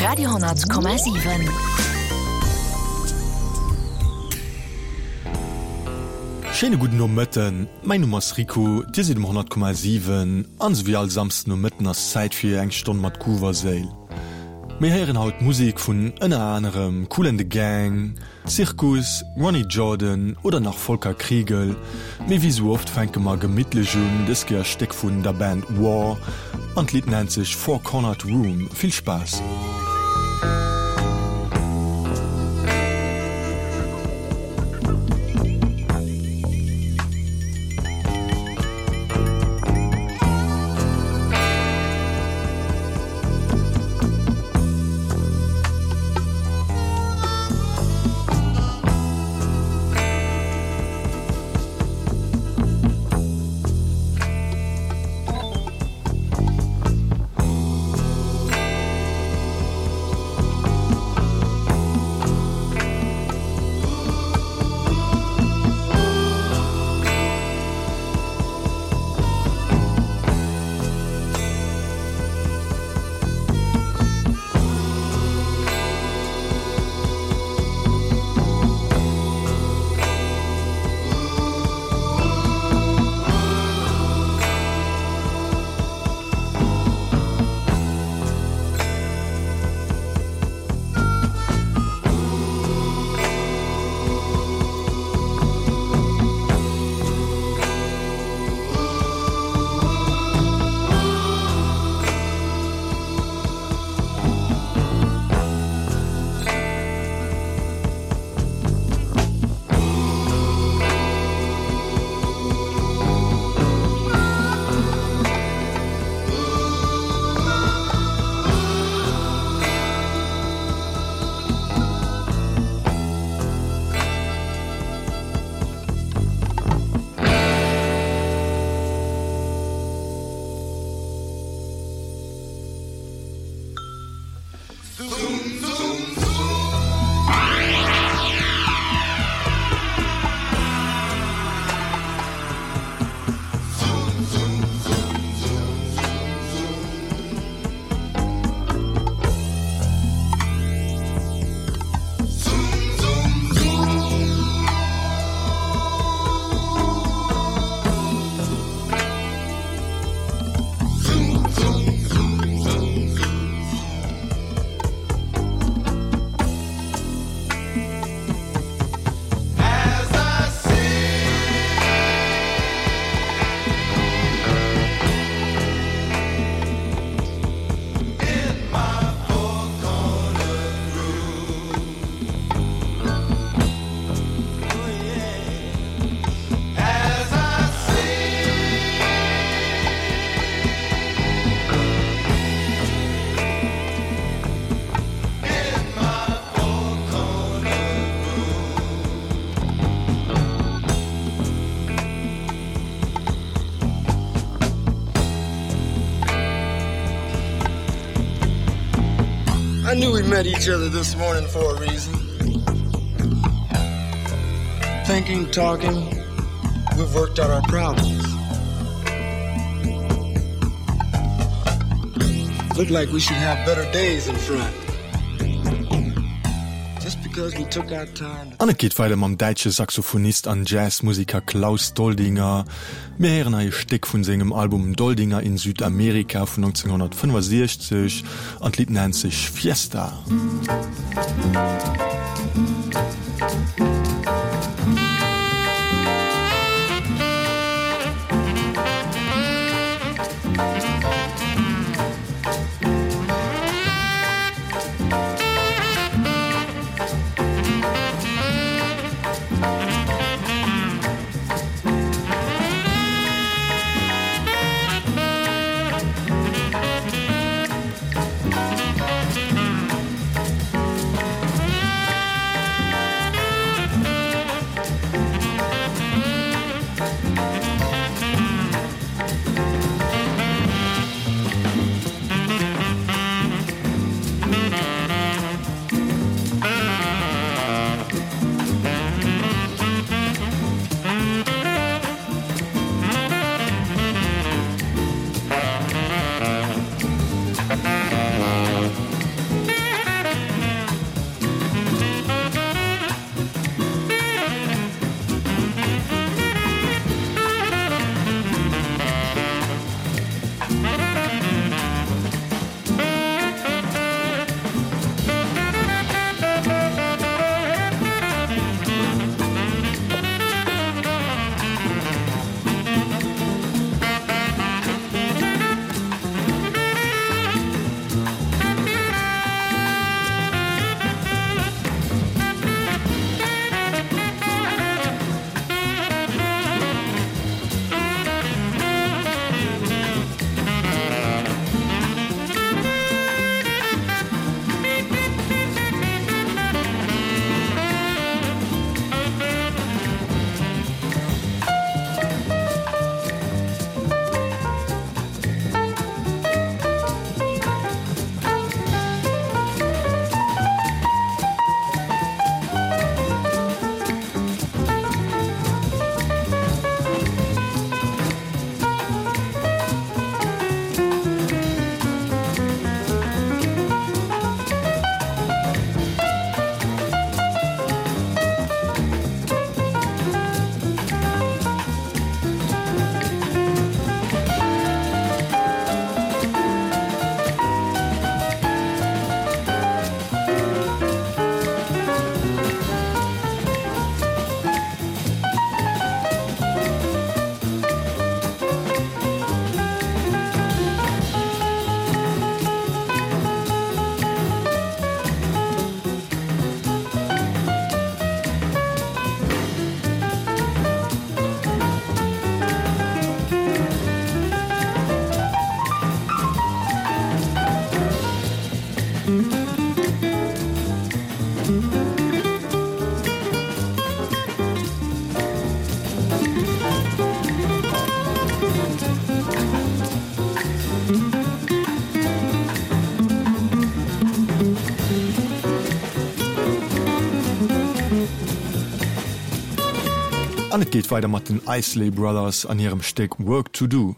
Radio,7. Schene guten Nomëtten, Mein Nummers Rico, Di si dem 10,7 ans wie all samsten um Mëtten ass Zäit fir eng Stonn mat Kuwer seel. Me heieren haut Musik vun ënner anderem, coolende Gang, Zirkus, Ronnie Jordan oder nach Volker Kriegel, méi wie so oft fenke mar gemmittle Jun des Ger Steck vun der Band War, an Lied nennt sich Four Cornered Room, viel Spaß. Knew we met each other this morning for a reason. Thinking talking we've worked out our problems. Look like we should have better days in front Anne geht weile am deitsche Saxophonist an Jazzmusiker Klaus Doldinger, Meeren ei Steck vun segem Album Doldinger in Südamerika vun 1965 an Lied nennt sich Fiesta. Musik geht weiter mat den Isley Brothers an ihrem Steck Work to do.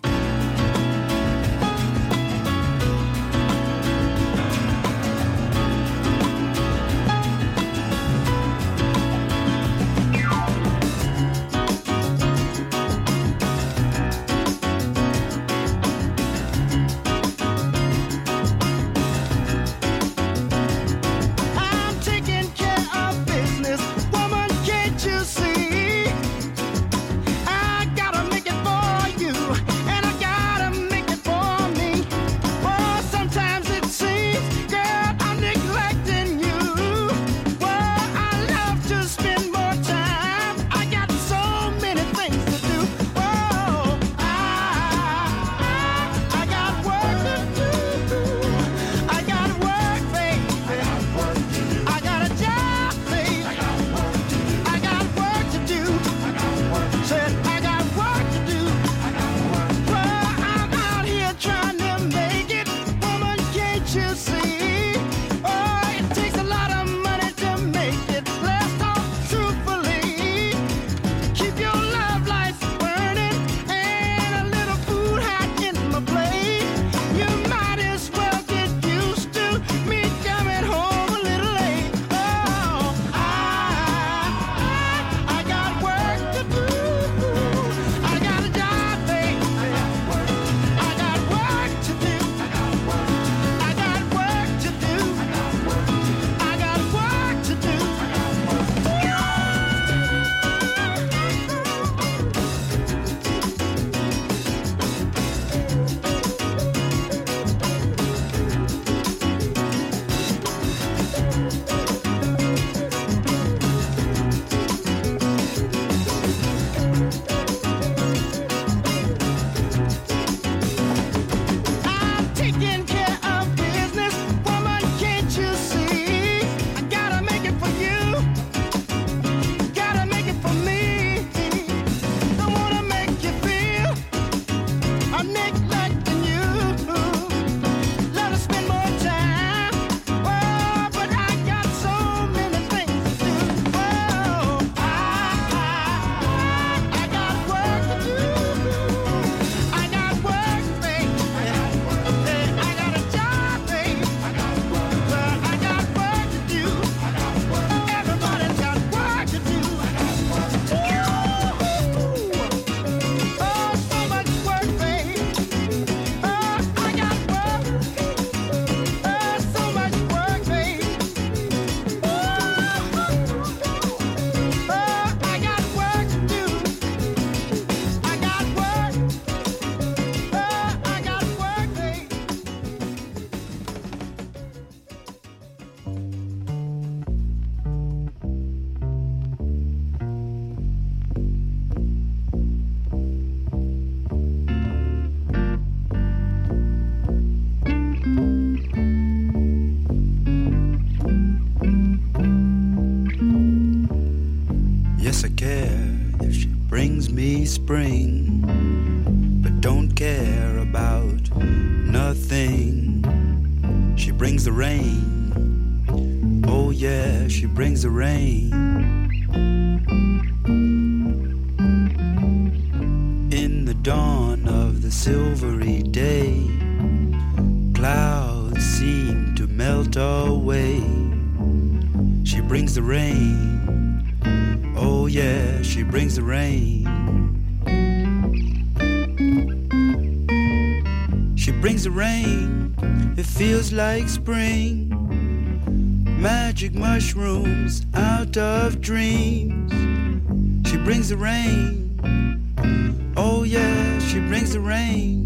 Rain. Oh yeah she brings the rain.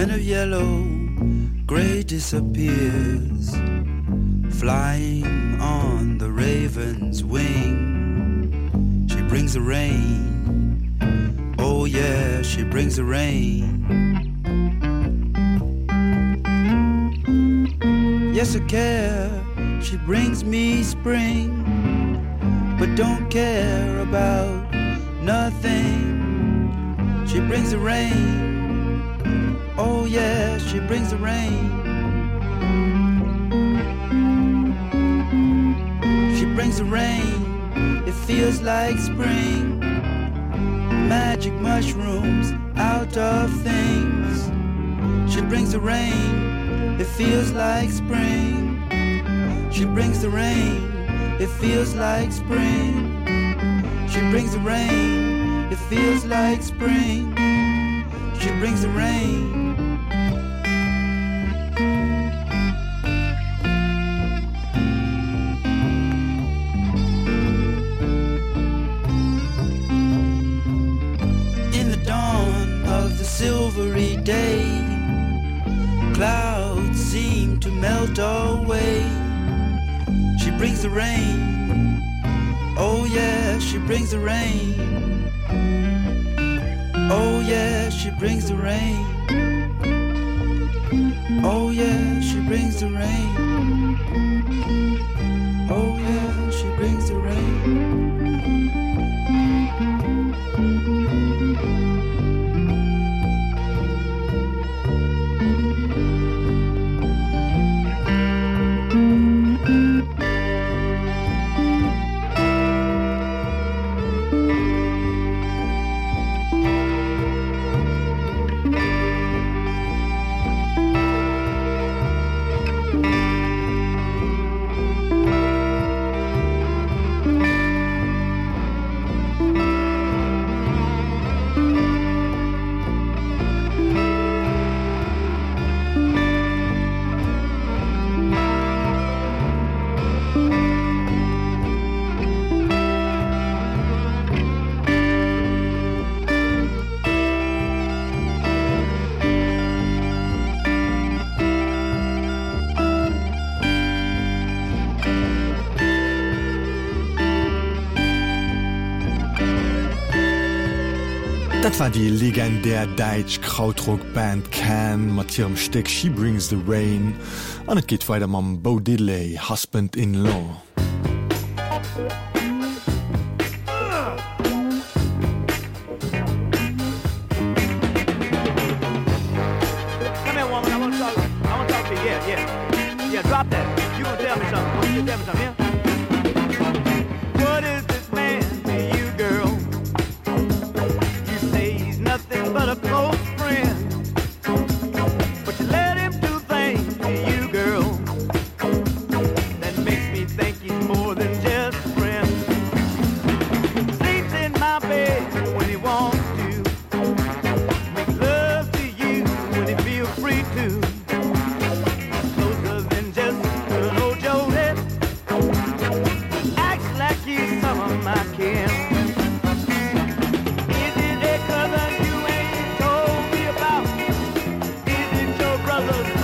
Men of yellow gray disappears flying on the raven's wing. She brings the rain. Oh yeah she brings the rain. Yes I care she brings me spring but don't care about nothing. She brings the rain. Oh yeah she brings the rain. She brings the rain. It feels like spring. Magic mushrooms out of things. She brings the rain. It feels like spring she brings the rain it feels like spring. She brings the rain it feels like spring. She brings the rain. In the dawn of the silvery day clouds seem to melt away brings the rain. Oh yeah she brings the rain. Oh yeah she brings the rain. Oh yeah she brings the rain. Oh yeah she brings the rain war die legendär Deitsch Krautrockband Can mat Steck She brings the Rain an het geht weiter mam Bo delay Husband in Law. love.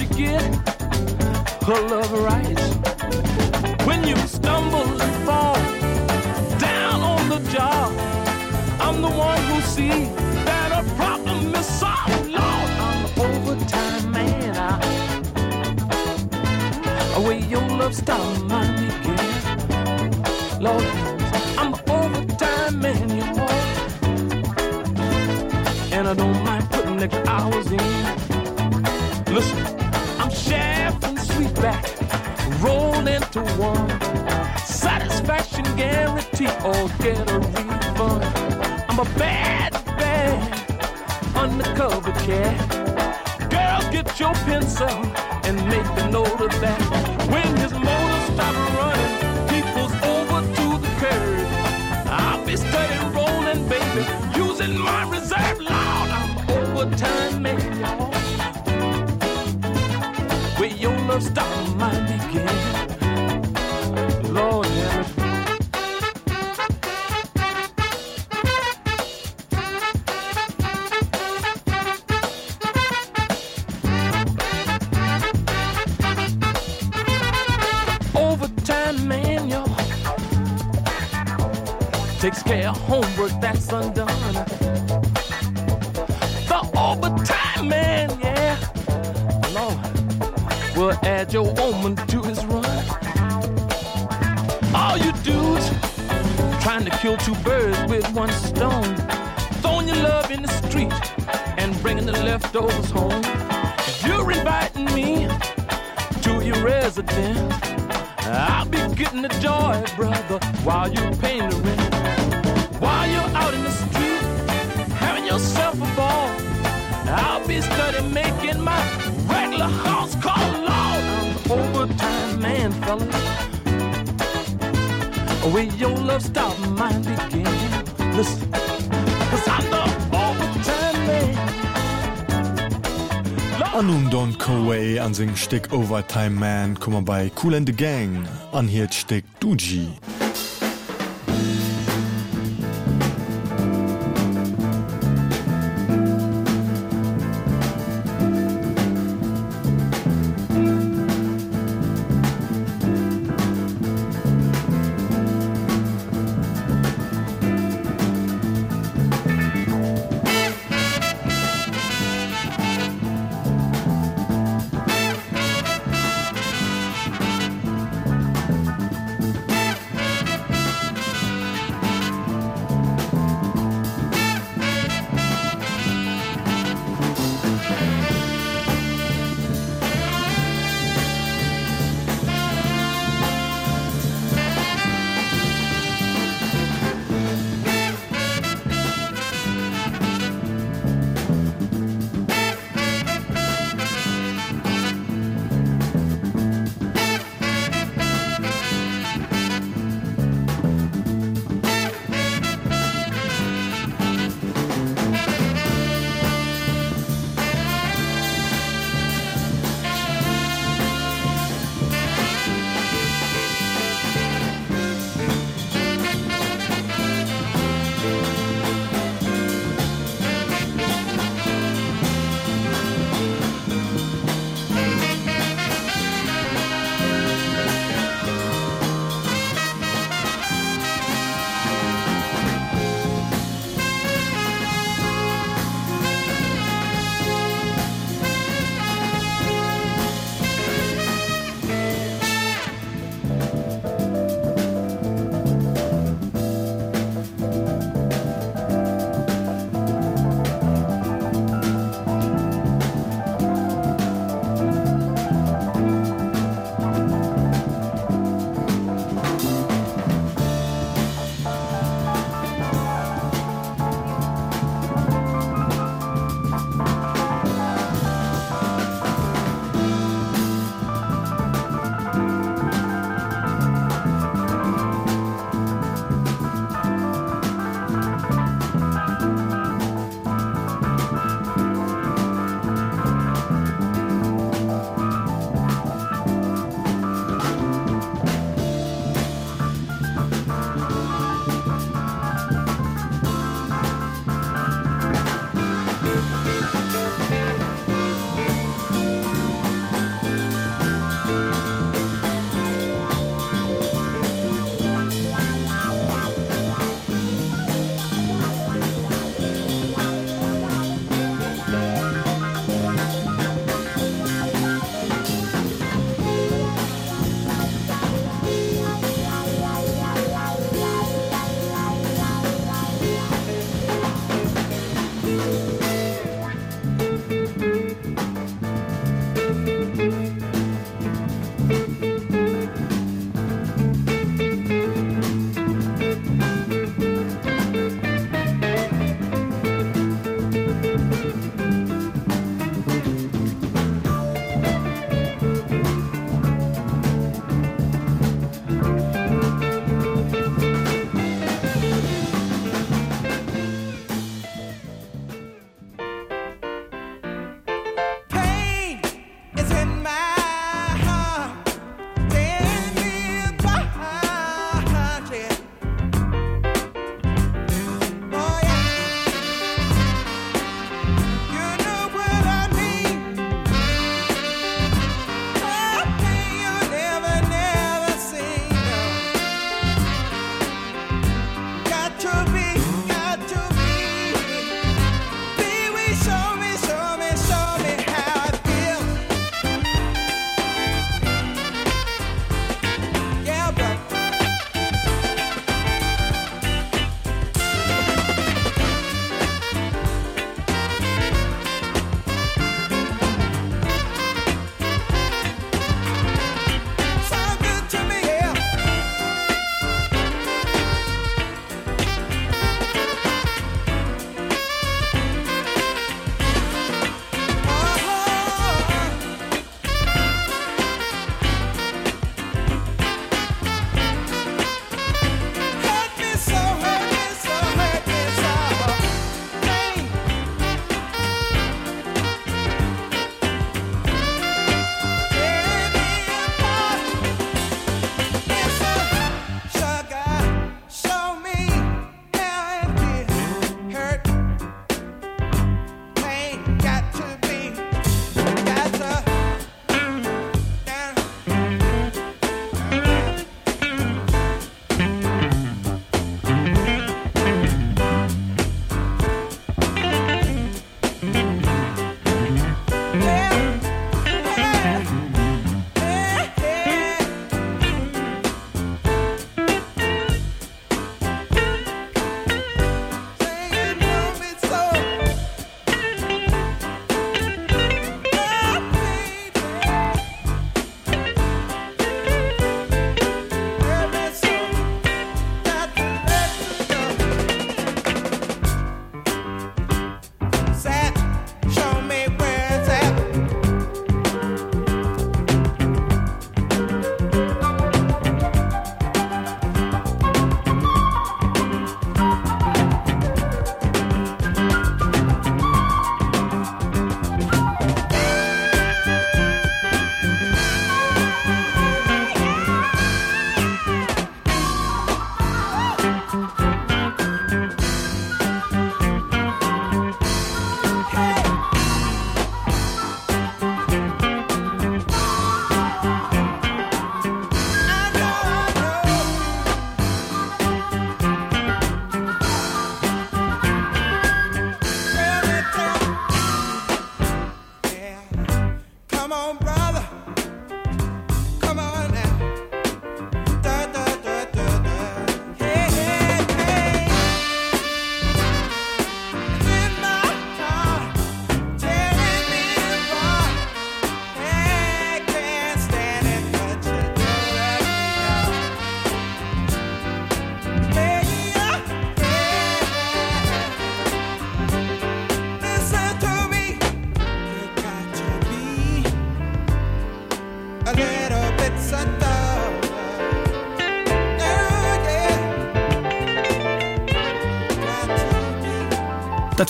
Michigan. Her love or get a refund. I'm a bad, bad undercover cat. Girl, get your pencil and make the note of that. Where your love stop mine begin. Listen, cause I'm the overtime man. An nun Don Covay an seg Steck Overtime Man kommmer bei Kool and the Gang, an hiret Steck Dujii.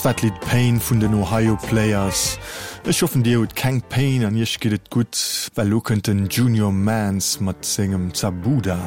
Dat wat Lied Pain vun den Ohio Players. Ech hoffen Dir et keng Pain an jech gidet gut, well lo kënten Junior Mans mat segem Zabuda.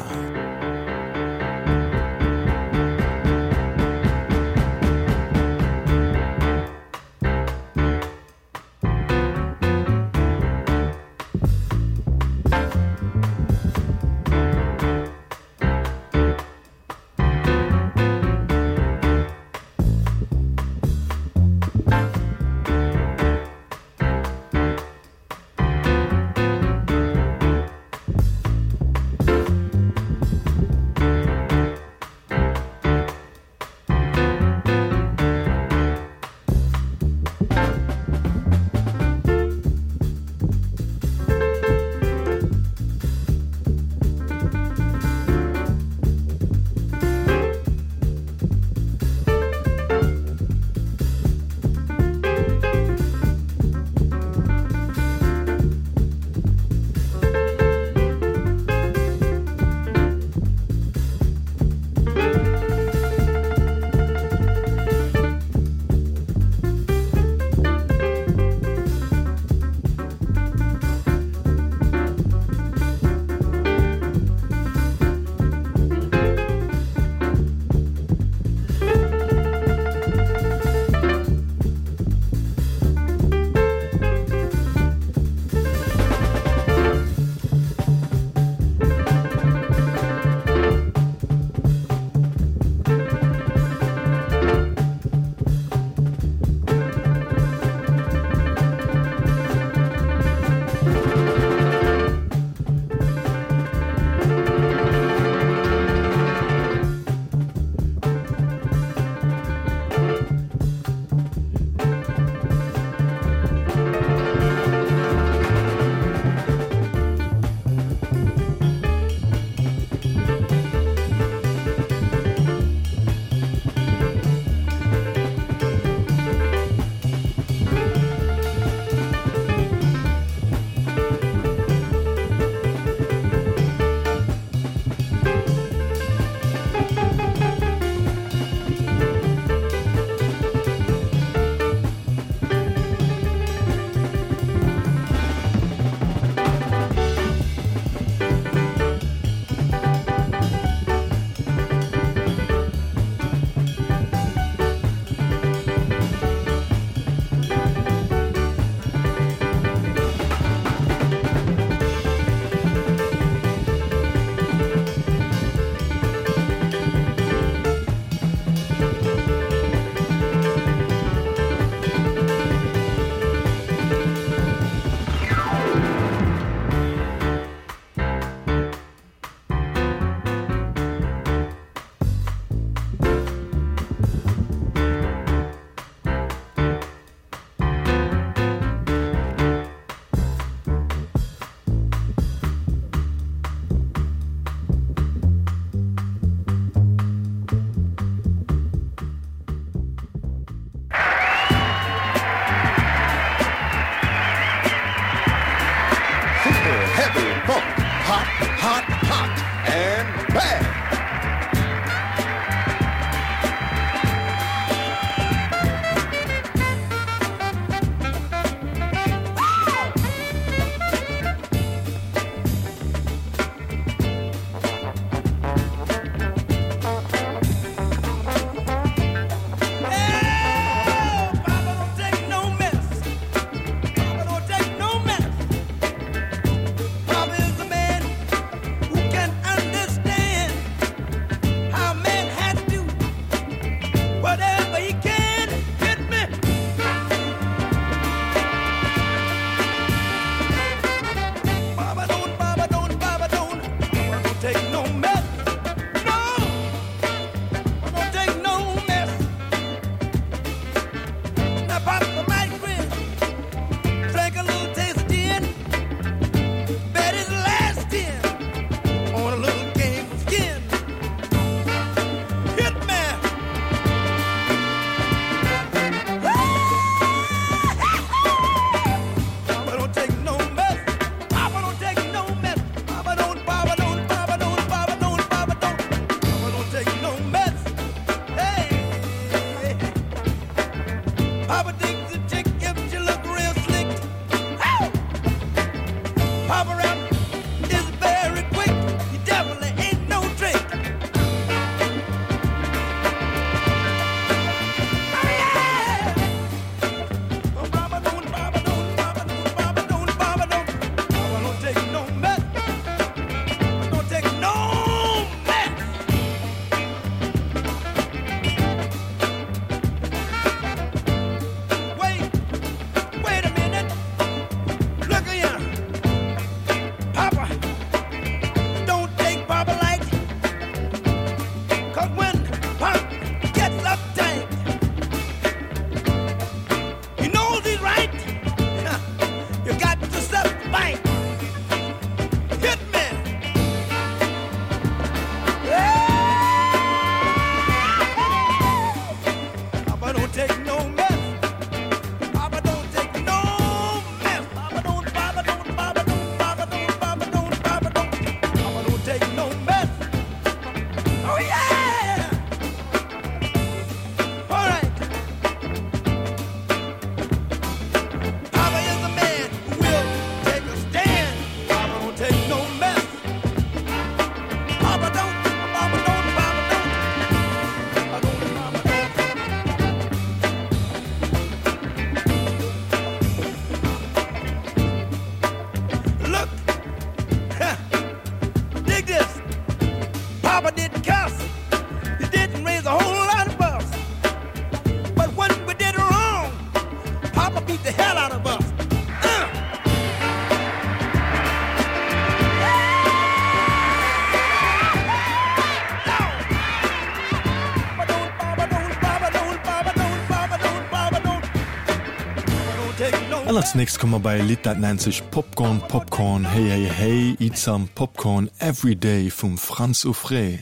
nächst kommmer bei Lit dat nennt sich Popcorn Popcorn hey hey hey. Eat some Popcorn every day vum Franz Ofré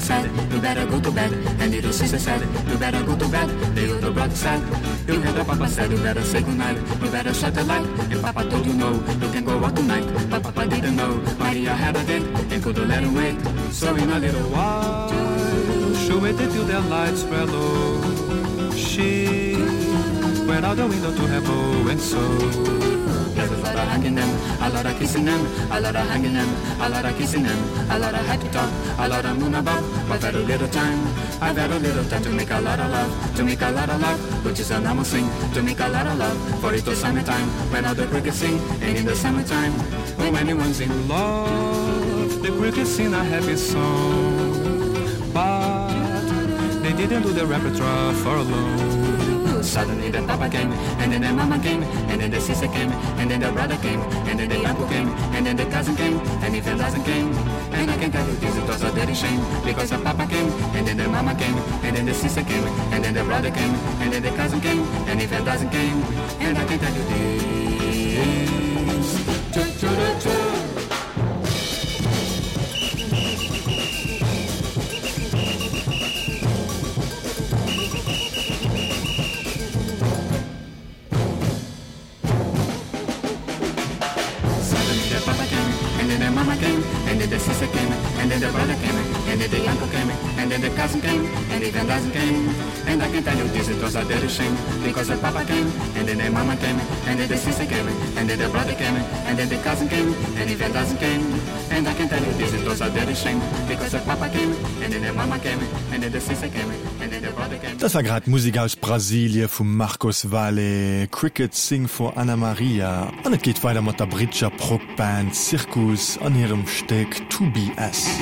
mama said you better go to bed. And little sister said you better go to bed. The little brother said you had a papa said you better say good night you better shut the light. And papa told you know you can go out tonight. But papa didn't know Maria had a date. And couldn't let him wait. So in a little while she waited till their lights were low she went out the window to have a and so there's a lot of hanging them a lot of kissing them a lot of hanging them a lot of kissing them a lot of happy talk a lot of moon above but had a little time I've had a little time to make a lot of love to make a lot of love which is a normal thing to make a lot of love for it to summertime when all the cricket sing and in the summertime when anyone's in love the cricket sing a happy song. But they didn't do the repertoire for alone suddenly the papa came and then the mama came and then the sister came and then the brother came and then the uncle came and then the cousin came and if it doesn't came and I can tell you this it was a dirty shame because the papa came and then the mama came and then the sister came and then the brother came and then the cousin came and if it doesn't came and I can tell you this it was a dirty shame because the papa came and then their mama came and then the sister came and then the brother came and then the cousin came and even doesn't came. And I can tell you this it was a dirty shame. Because the papa came and then their mama came and then the sister came the Das war grad Musik aus Brasilie vum Marcos Valle. Cricket sing vor Anna Maria. An het geht weiter mat der Britscher Prockband Zirkus an ihrem Steck 2BS.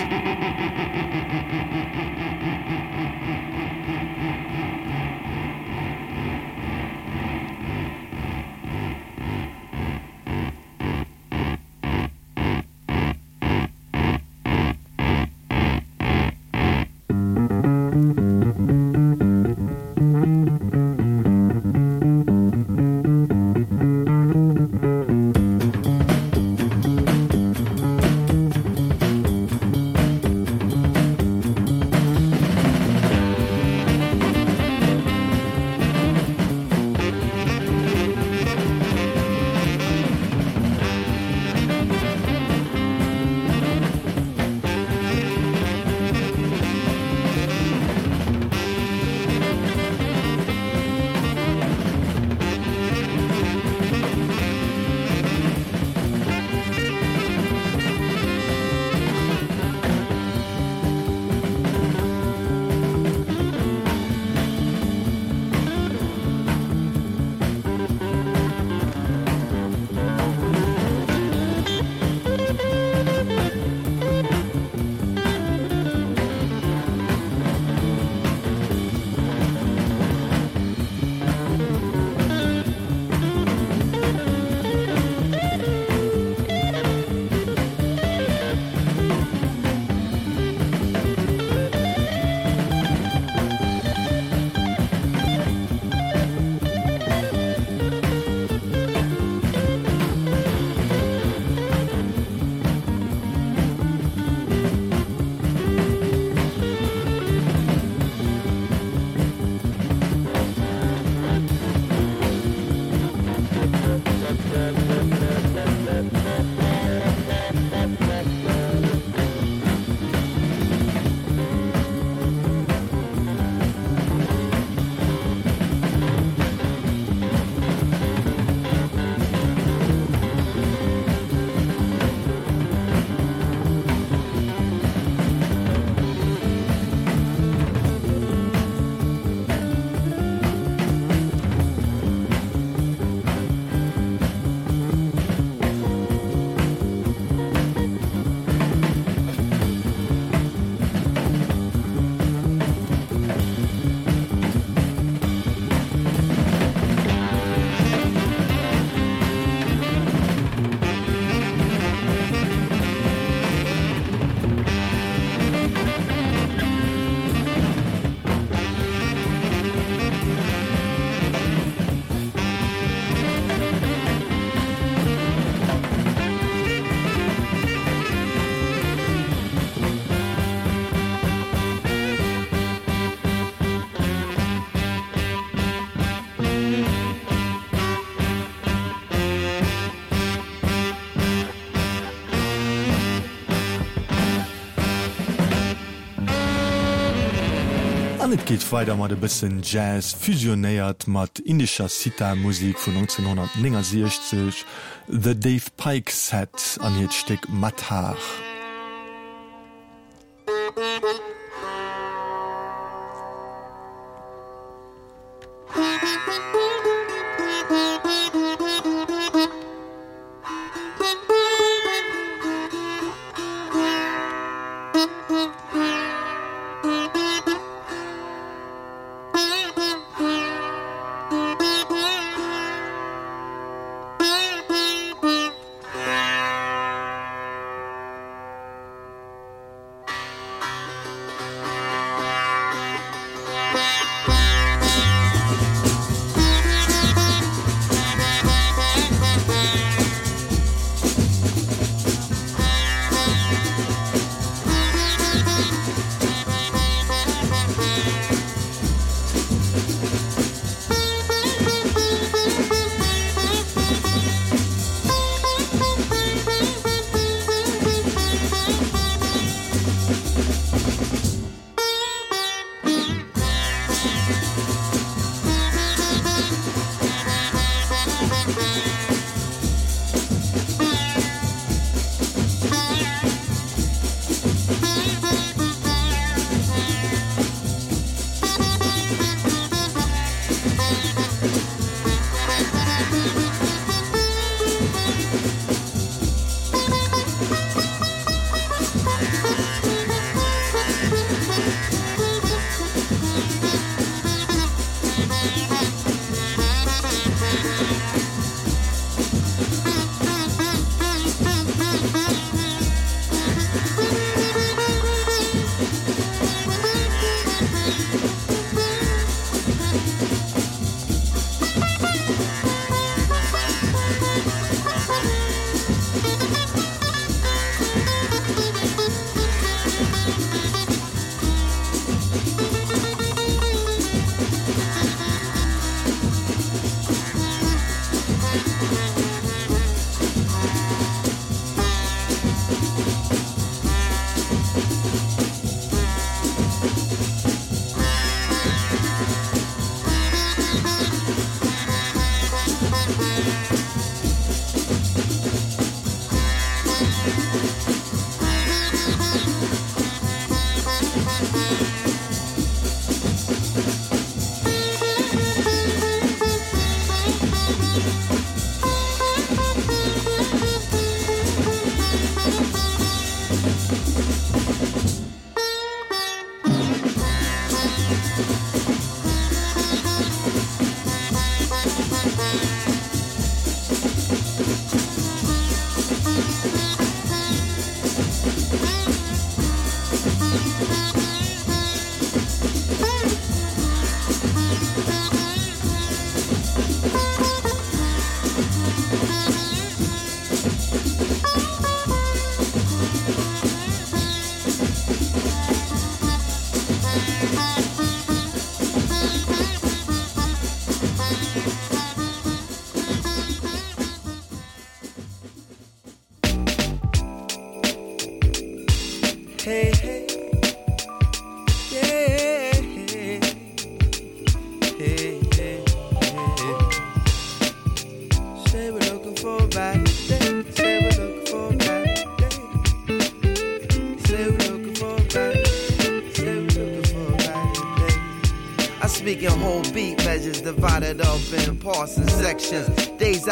Anet geht weiter mat de bisssen Jazz fusionéiert mat indischer Sitamusik vu 1960 The Dave Pike Set an hetet Steck Matar.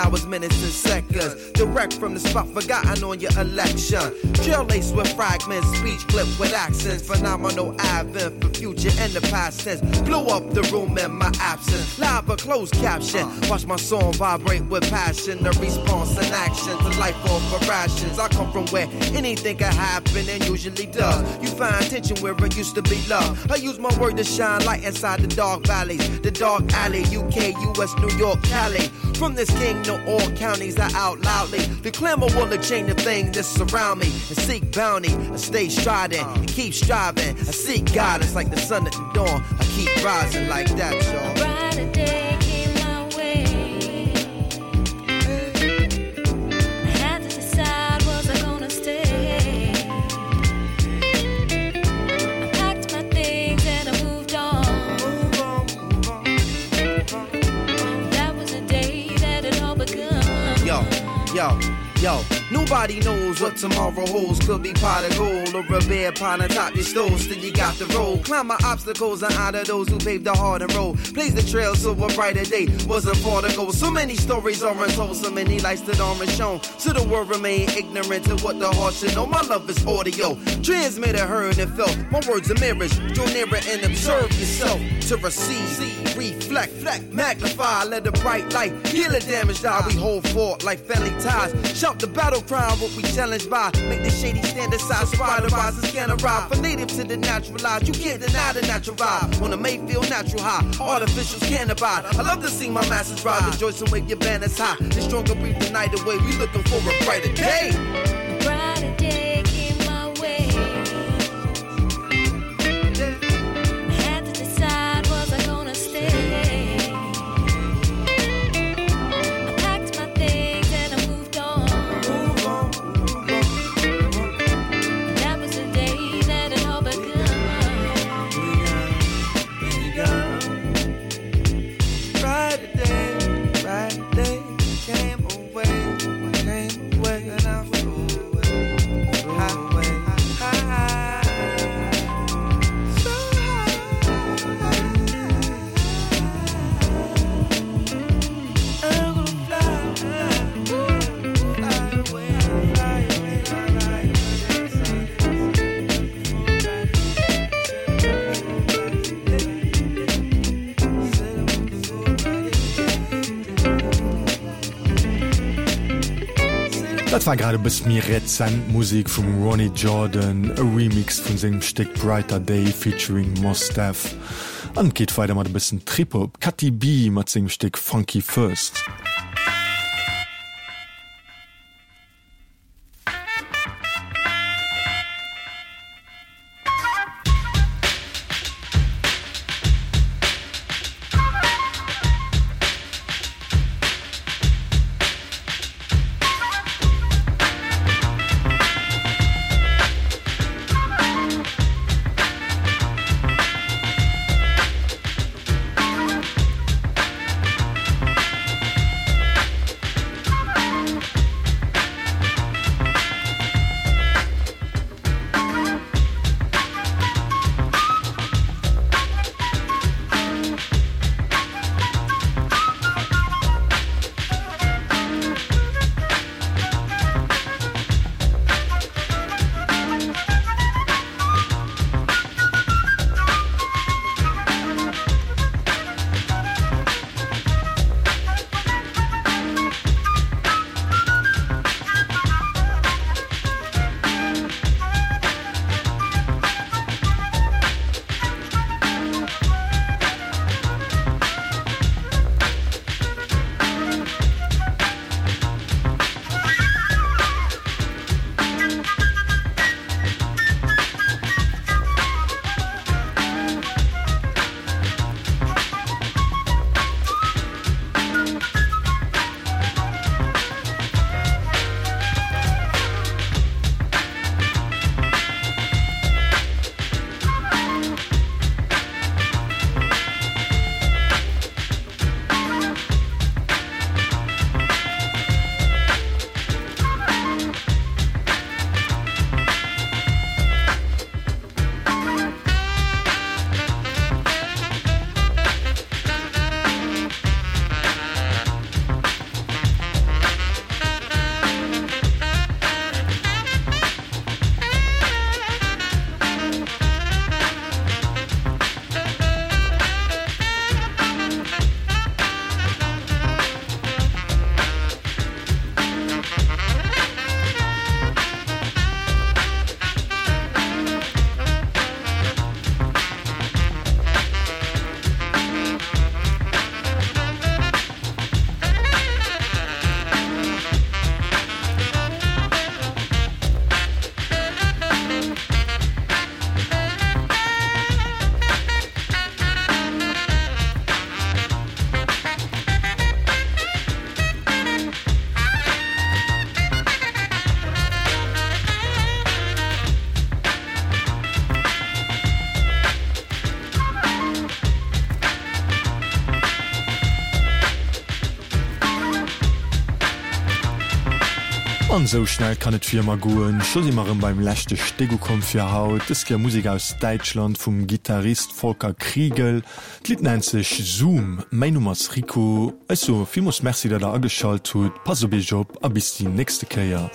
Hours minutes and seconds direct from the spot forgotten on your election. Trail lace with fragments speech clip with accents. Phenomenal advent future and the past tense. Blow up the room in my absence. Live a closed caption. Watch my song vibrate with passion. The response and action to life for rations I come from where anything can happen and usually does. You find tension where it used to be love. I use my word to shine light inside the dark valleys. The dark alley UK US New York Cali. From this king to all counties are out loudly. The clamor will the chain of thing that surround me. And seek bounty I stay striding and keep striving. I seek it's like the the sun at the dawn. I keep rising like that, y'all. Brighter day came my way. I had to decide was I gonna stay. I packed my things and I moved on. That was the day that it all begun. Yo, yo, yo nobody knows what tomorrow holds. Could be pot of gold or a bear upon a top your stove still you got the road climb my obstacles and of those who paved the hard and road. Blaze the trail so a brighter day was a far to go so many stories are untold so many lights that aren't shown. So the world remain ignorant to what the heart should know. My love is audio transmitter heard and felt. My words of mirrors draw nearer and observe yourself. To receive see reflect magnify let the bright light heal the damage that we hold fort like family ties shout the battle crown what we challenge by. Make the shady stand aside spider rise and scan arrive for native to the natural life you can't deny the natural vibe. When a may feel natural high artificials can't abide I love to see my masses the joy and wave your banners high. The stronger breathe the night away. We looking for a brighter day. Brighter day war gerade bis mir Rezent Musik vum Ronnie Jordan, a Remix vun segem Stick Brighter Day featuring Mostaf. An geht weiter mat bisssen Trippo, Katy B mat segem Stick Funky First. So schnell kann et Firma goen, scho immer beim lächte Stego kom fir haut, Diske Musik aus Deutschland vum Gitarrist Volker Kriegel, Lit nennt sech Zoom, Mei Nummers Rico, eso vi muss Merci dat der aschalt tut, Pass op Job. A bis die nächste Käier.